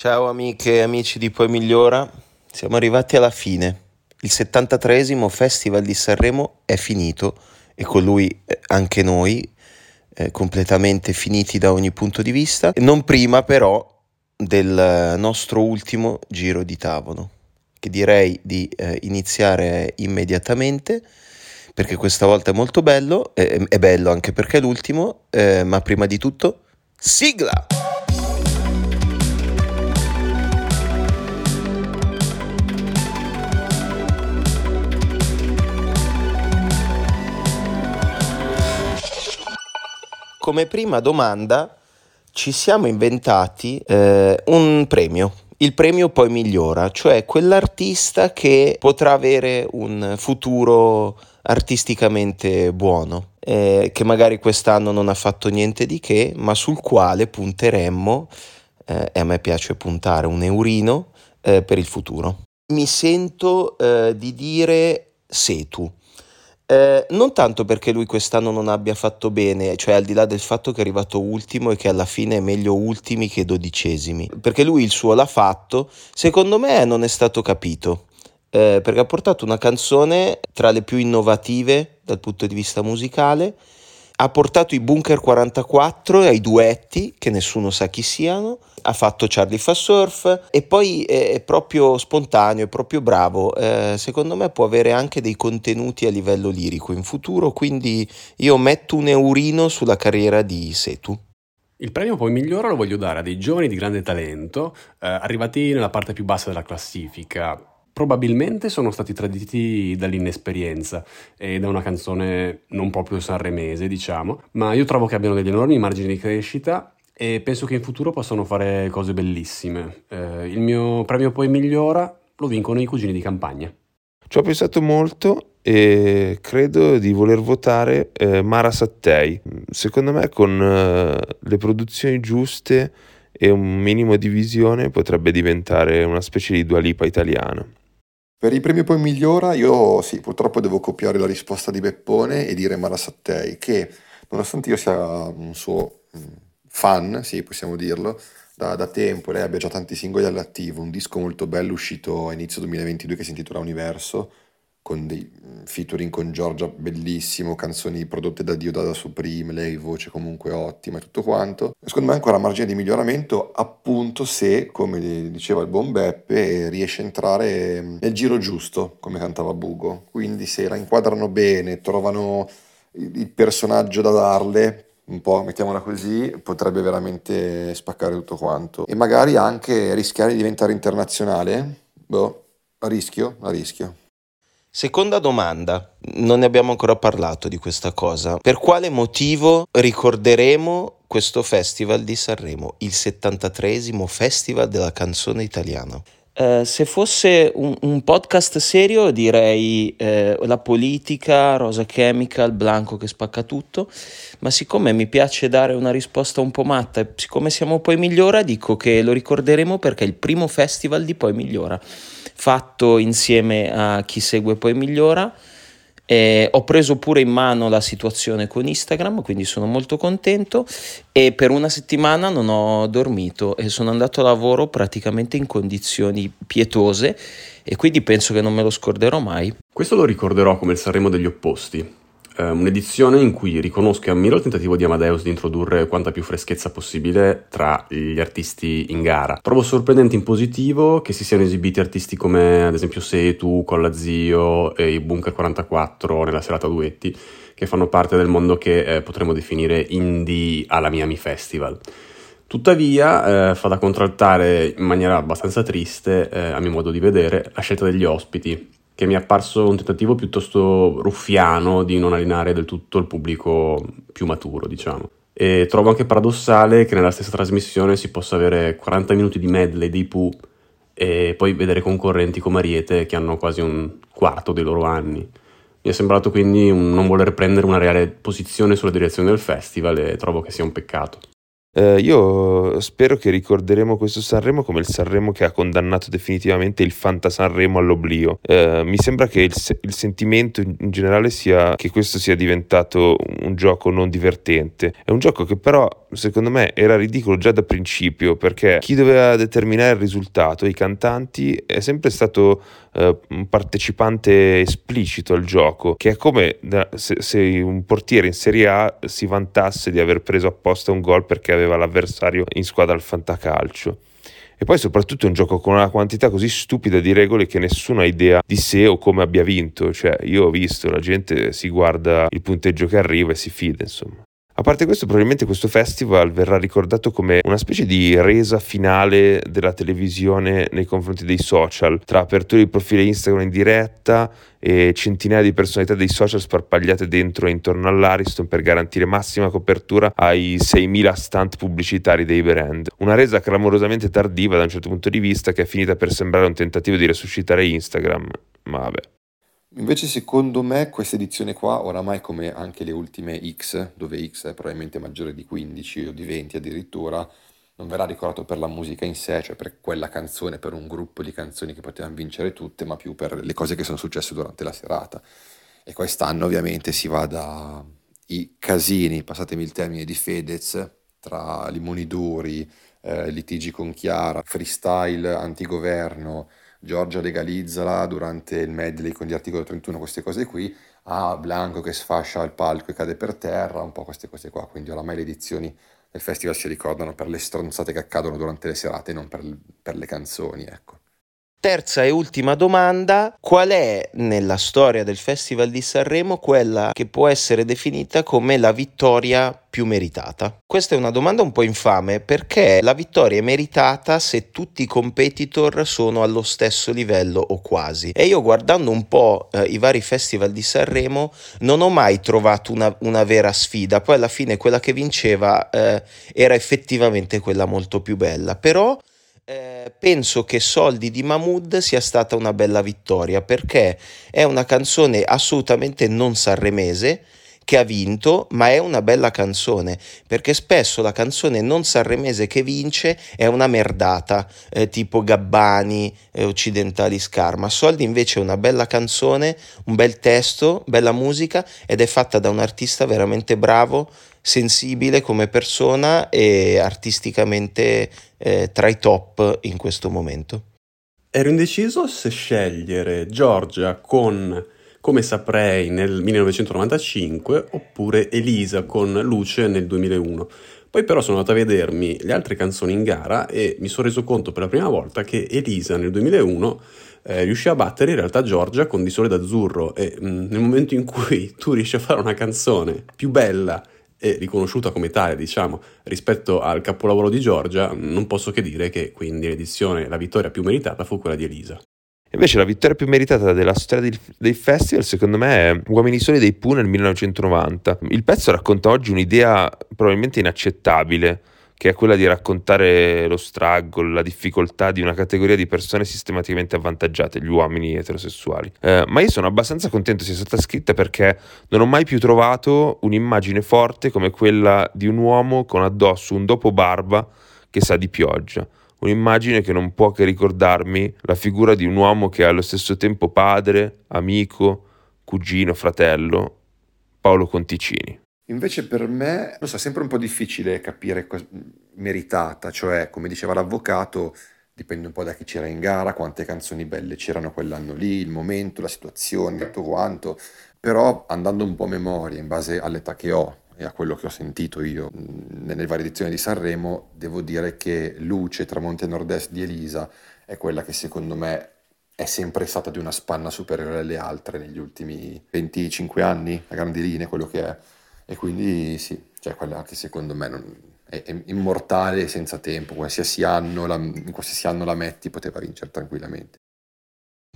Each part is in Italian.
Ciao amiche e amici di Poi Migliora, siamo arrivati alla fine. Il 73esimo Festival di Sanremo è finito e con lui eh, anche noi, eh, completamente finiti da ogni punto di vista, non prima però del nostro ultimo giro di tavolo, che direi di eh, iniziare immediatamente perché questa volta è molto bello, eh, è bello anche perché è l'ultimo, eh, ma prima di tutto, sigla! Come prima domanda ci siamo inventati eh, un premio. Il premio poi migliora, cioè quell'artista che potrà avere un futuro artisticamente buono, eh, che magari quest'anno non ha fatto niente di che, ma sul quale punteremmo, eh, e a me piace puntare un eurino, eh, per il futuro. Mi sento eh, di dire Setu eh, non tanto perché lui quest'anno non abbia fatto bene, cioè al di là del fatto che è arrivato ultimo e che alla fine è meglio ultimi che dodicesimi, perché lui il suo l'ha fatto, secondo me non è stato capito, eh, perché ha portato una canzone tra le più innovative dal punto di vista musicale, ha portato i Bunker 44 ai duetti, che nessuno sa chi siano, ha fatto Charlie fa surf e poi è, proprio spontaneo, è proprio bravo. Eh, secondo me può avere anche dei contenuti a livello lirico in futuro, quindi io metto un eurino sulla carriera di Setu. Il premio poi migliore lo voglio dare a dei giovani di grande talento, eh, arrivati nella parte più bassa della classifica, probabilmente sono stati traditi dall'inesperienza e da una canzone non proprio sanremese, diciamo, ma io trovo che abbiano degli enormi margini di crescita e penso che in futuro possano fare cose bellissime. Eh, il mio premio poi migliora lo vincono i cugini di campagna. Ci ho pensato molto e credo di voler votare eh, Mara Sattei. Secondo me con eh, le produzioni giuste e un minimo di visione potrebbe diventare una specie di Dua Lipa italiana. Per il premio poi migliora, io sì, purtroppo devo copiare la risposta di Beppone e dire Mara Sattei, che nonostante io sia un suo mm, fan, sì, possiamo dirlo, da, da tempo, lei abbia già tanti singoli all'attivo, un disco molto bello uscito a inizio 2022 che si intitola Universo, con dei featuring con Giorgia bellissimo, canzoni prodotte da Dio da Supreme, lei voce comunque ottima e tutto quanto. Secondo me ancora margine di miglioramento appunto se, come diceva il buon Beppe, riesce a entrare nel giro giusto, come cantava Bugo. Quindi se la inquadrano bene, trovano il personaggio da darle, un po', mettiamola così, potrebbe veramente spaccare tutto quanto. E magari anche rischiare di diventare internazionale. Boh, a rischio, a rischio. Seconda domanda, non ne abbiamo ancora parlato di questa cosa. Per quale motivo ricorderemo questo Festival di Sanremo, il 73 Festival della canzone italiana? Uh, se fosse un, un, podcast serio direi uh, la politica, Rosa Chemical, Blanco che spacca tutto, ma siccome mi piace dare una risposta un po' matta e siccome siamo poi migliora dico che lo ricorderemo perché è il primo festival di poi migliora fatto insieme a chi segue poi migliora. Eh, ho preso pure in mano la situazione con Instagram, quindi sono molto contento e per una settimana non ho dormito e sono andato a lavoro praticamente in condizioni pietose e quindi penso che non me lo scorderò mai. Questo lo ricorderò come il Sanremo degli opposti, eh, un'edizione in cui riconosco e ammiro il tentativo di Amadeus di introdurre quanta più freschezza possibile tra gli artisti in gara. Trovo sorprendente in positivo che si siano esibiti artisti come ad esempio Setu, Colla Zio e i Bunker 44 nella serata duetti, che fanno parte del mondo che eh, potremmo definire indie alla Miami Festival. Tuttavia eh, fa da contraltare in maniera abbastanza triste, eh, a mio modo di vedere, la scelta degli ospiti, che mi è apparso un tentativo piuttosto ruffiano di non allenare del tutto il pubblico più maturo, diciamo. E trovo anche paradossale che nella stessa trasmissione si possa avere 40 minuti di medley dei Pooh e poi vedere concorrenti come Ariete che hanno quasi un quarto dei loro anni. Mi è sembrato quindi un non voler prendere una reale posizione sulla direzione del festival e trovo che sia un peccato. Eh, io spero che ricorderemo questo Sanremo come il Sanremo che ha condannato definitivamente il Fanta Sanremo all'oblio. Eh, mi sembra che il, il, sentimento in generale sia che questo sia diventato un gioco non divertente. È un gioco che però secondo me era ridicolo già da principio perché chi doveva determinare il risultato, i cantanti, è sempre stato eh, un partecipante esplicito al gioco, che è come se, un portiere in Serie A si vantasse di aver preso apposta un gol perché aveva l'avversario in squadra al fantacalcio. E poi soprattutto è un gioco con una quantità così stupida di regole che nessuno ha idea di se o come abbia vinto. Cioè, io ho visto, la gente si guarda il punteggio che arriva e si fida, insomma. A parte questo, probabilmente questo festival verrà ricordato come una specie di resa finale della televisione nei confronti dei social, tra aperture di profili Instagram in diretta e centinaia di personalità dei social sparpagliate dentro e intorno all'Ariston per garantire massima copertura ai 6.000 stunt pubblicitari dei brand. Una resa clamorosamente tardiva da un certo punto di vista che è finita per sembrare un tentativo di resuscitare Instagram, ma vabbè. Invece secondo me questa edizione qua, oramai come anche le ultime X, dove X è probabilmente maggiore di 15 o di 20 addirittura, non verrà ricordato per la musica in sé, cioè per quella canzone, per un gruppo di canzoni che potevano vincere tutte, ma più per le cose che sono successe durante la serata. E quest'anno ovviamente si va dai casini, passatemi il termine, di Fedez, tra limoni duri, eh, litigi con Chiara, freestyle antigoverno, Giorgia legalizzala durante il medley con gli articoli 31, queste cose qui, a Blanco che sfascia il palco e cade per terra, un po' queste cose qua, quindi oramai le edizioni del festival si ricordano per le stronzate che accadono durante le serate, non per, per le canzoni, ecco. Terza e ultima domanda, qual è nella storia del Festival di Sanremo quella che può essere definita come la vittoria più meritata? Questa è una domanda un po' infame perché la vittoria è meritata se tutti i competitor sono allo stesso livello o quasi. E io guardando un po' eh, i vari festival di Sanremo non ho mai trovato una, una, vera sfida, poi alla fine quella che vinceva eh, era effettivamente quella molto più bella, però eh, penso che Soldi di Mahmood sia stata una bella vittoria perché è una canzone assolutamente non sanremese che ha vinto, ma è una bella canzone, perché spesso la canzone non sanremese che vince è una merdata, eh, tipo Gabbani, eh, Occidentali Scarma. Soldi invece è una bella canzone, un bel testo, bella musica ed è fatta da un artista veramente bravo, sensibile come persona e artisticamente eh, tra i top in questo momento. Ero indeciso se scegliere Giorgia con Come saprei nel 1995 oppure Elisa con Luce nel 2001. Poi però sono andato a vedermi le altre canzoni in gara e mi sono reso conto per la prima volta che Elisa nel 2001 eh, riuscì a battere in realtà Giorgia con Di Sole d'Azzurro e mh, mm, nel momento in cui tu riesci a fare una canzone più bella e riconosciuta come tale, diciamo, rispetto al capolavoro di Giorgia, non posso che dire che quindi l'edizione, la vittoria più meritata fu quella di Elisa. Invece la vittoria più meritata della storia dei, festival, secondo me, è Uomini Soli dei Pooh nel 1990. Il pezzo racconta oggi un'idea probabilmente inaccettabile, che è quella di raccontare lo struggle, la difficoltà di una categoria di persone sistematicamente avvantaggiate, gli uomini eterosessuali. Eh, ma io sono abbastanza contento sia stata scritta perché non ho mai più trovato un'immagine forte come quella di un uomo con addosso un dopo barba che sa di pioggia. Un'immagine che non può che ricordarmi la figura di un uomo che è allo stesso tempo padre, amico, cugino, fratello, Paolo Conticini. Invece per me, non so, è sempre un po' difficile capire cosa meritata, cioè come diceva l'avvocato, dipende un po' da chi c'era in gara, quante canzoni belle c'erano quell'anno lì, il momento, la situazione, tutto quanto, però andando un po' a memoria in base all'età che ho e a quello che ho sentito io nelle varie edizioni di Sanremo, devo dire che Luce, Tramonte Nord-Est di Elisa è quella che secondo me è sempre stata di una spanna superiore alle altre negli ultimi 25 anni, a grandi linee, quello che è. E quindi sì, cioè quella che secondo me non, è, è, immortale senza tempo, qualsiasi anno la, in qualsiasi anno la metti poteva vincere tranquillamente.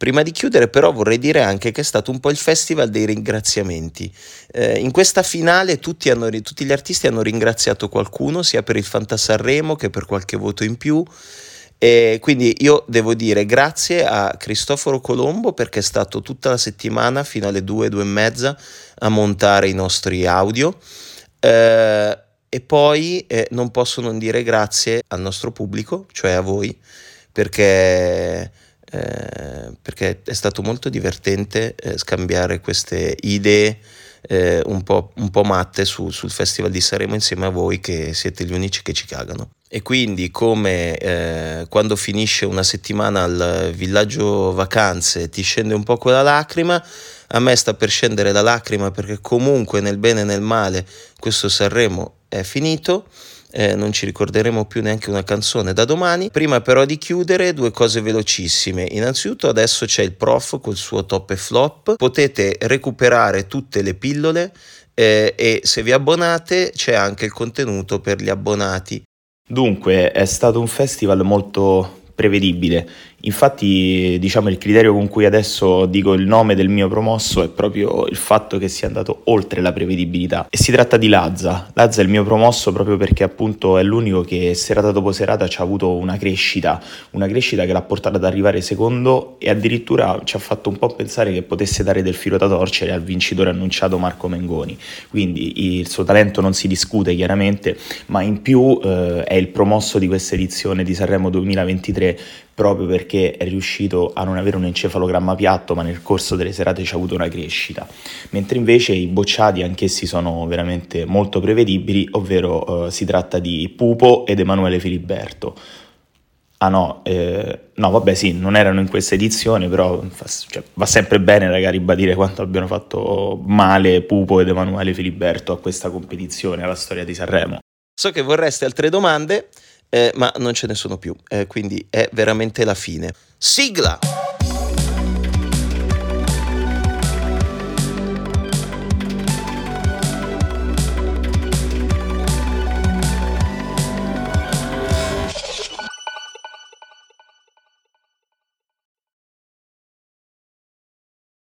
Prima di chiudere però vorrei dire anche che è stato un po' il festival dei ringraziamenti. Eh, in questa finale tutti, hanno, tutti, gli artisti hanno ringraziato qualcuno, sia per il Fantasarremo che per qualche voto in più. E quindi io devo dire grazie a Cristoforo Colombo perché è stato tutta la settimana fino alle due, due e mezza a montare i nostri audio. Eh, e poi eh, non posso non dire grazie al nostro pubblico, cioè a voi, perché, eh, perché è stato molto divertente eh, scambiare queste idee eh, un, po', un, po', matte su, sul Festival di Sanremo insieme a voi che siete gli unici che ci cagano. E quindi come eh, quando finisce una settimana al villaggio vacanze ti scende un po' quella lacrima, a me sta per scendere la lacrima perché comunque nel bene e nel male questo Sanremo è finito. Eh, non ci ricorderemo più neanche una canzone da domani. Prima però di chiudere, due cose velocissime. Innanzitutto adesso c'è il prof col suo top e flop. Potete recuperare tutte le pillole eh, e se vi abbonate c'è anche il contenuto per gli abbonati. Dunque, è stato un festival molto prevedibile. Infatti, diciamo, il criterio con cui adesso dico il nome del mio promosso è proprio il fatto che sia andato oltre la prevedibilità. E si tratta di Lazza. Lazza è il mio promosso proprio perché appunto è l'unico che serata dopo serata ci ha avuto una crescita, una crescita che l'ha portata ad arrivare secondo e addirittura ci ha fatto un po' pensare che potesse dare del filo da torcere al vincitore annunciato Marco Mengoni. Quindi il suo talento non si discute chiaramente, ma in più eh, è il promosso di questa edizione di Sanremo 2023 proprio perché è riuscito a non avere un encefalogramma piatto, ma nel corso delle serate ci ha avuto una crescita. Mentre invece i bocciati anch'essi sono veramente molto prevedibili, ovvero eh, si tratta di Pupo ed Emanuele Filiberto. Ah no, eh, no, vabbè sì, non erano in questa edizione, però fa, cioè, va sempre bene raga, ribadire quanto abbiano fatto male Pupo ed Emanuele Filiberto a questa competizione, alla storia di Sanremo. So che vorreste altre domande, eh, ma non ce ne sono più, eh, quindi è veramente la fine. Sigla!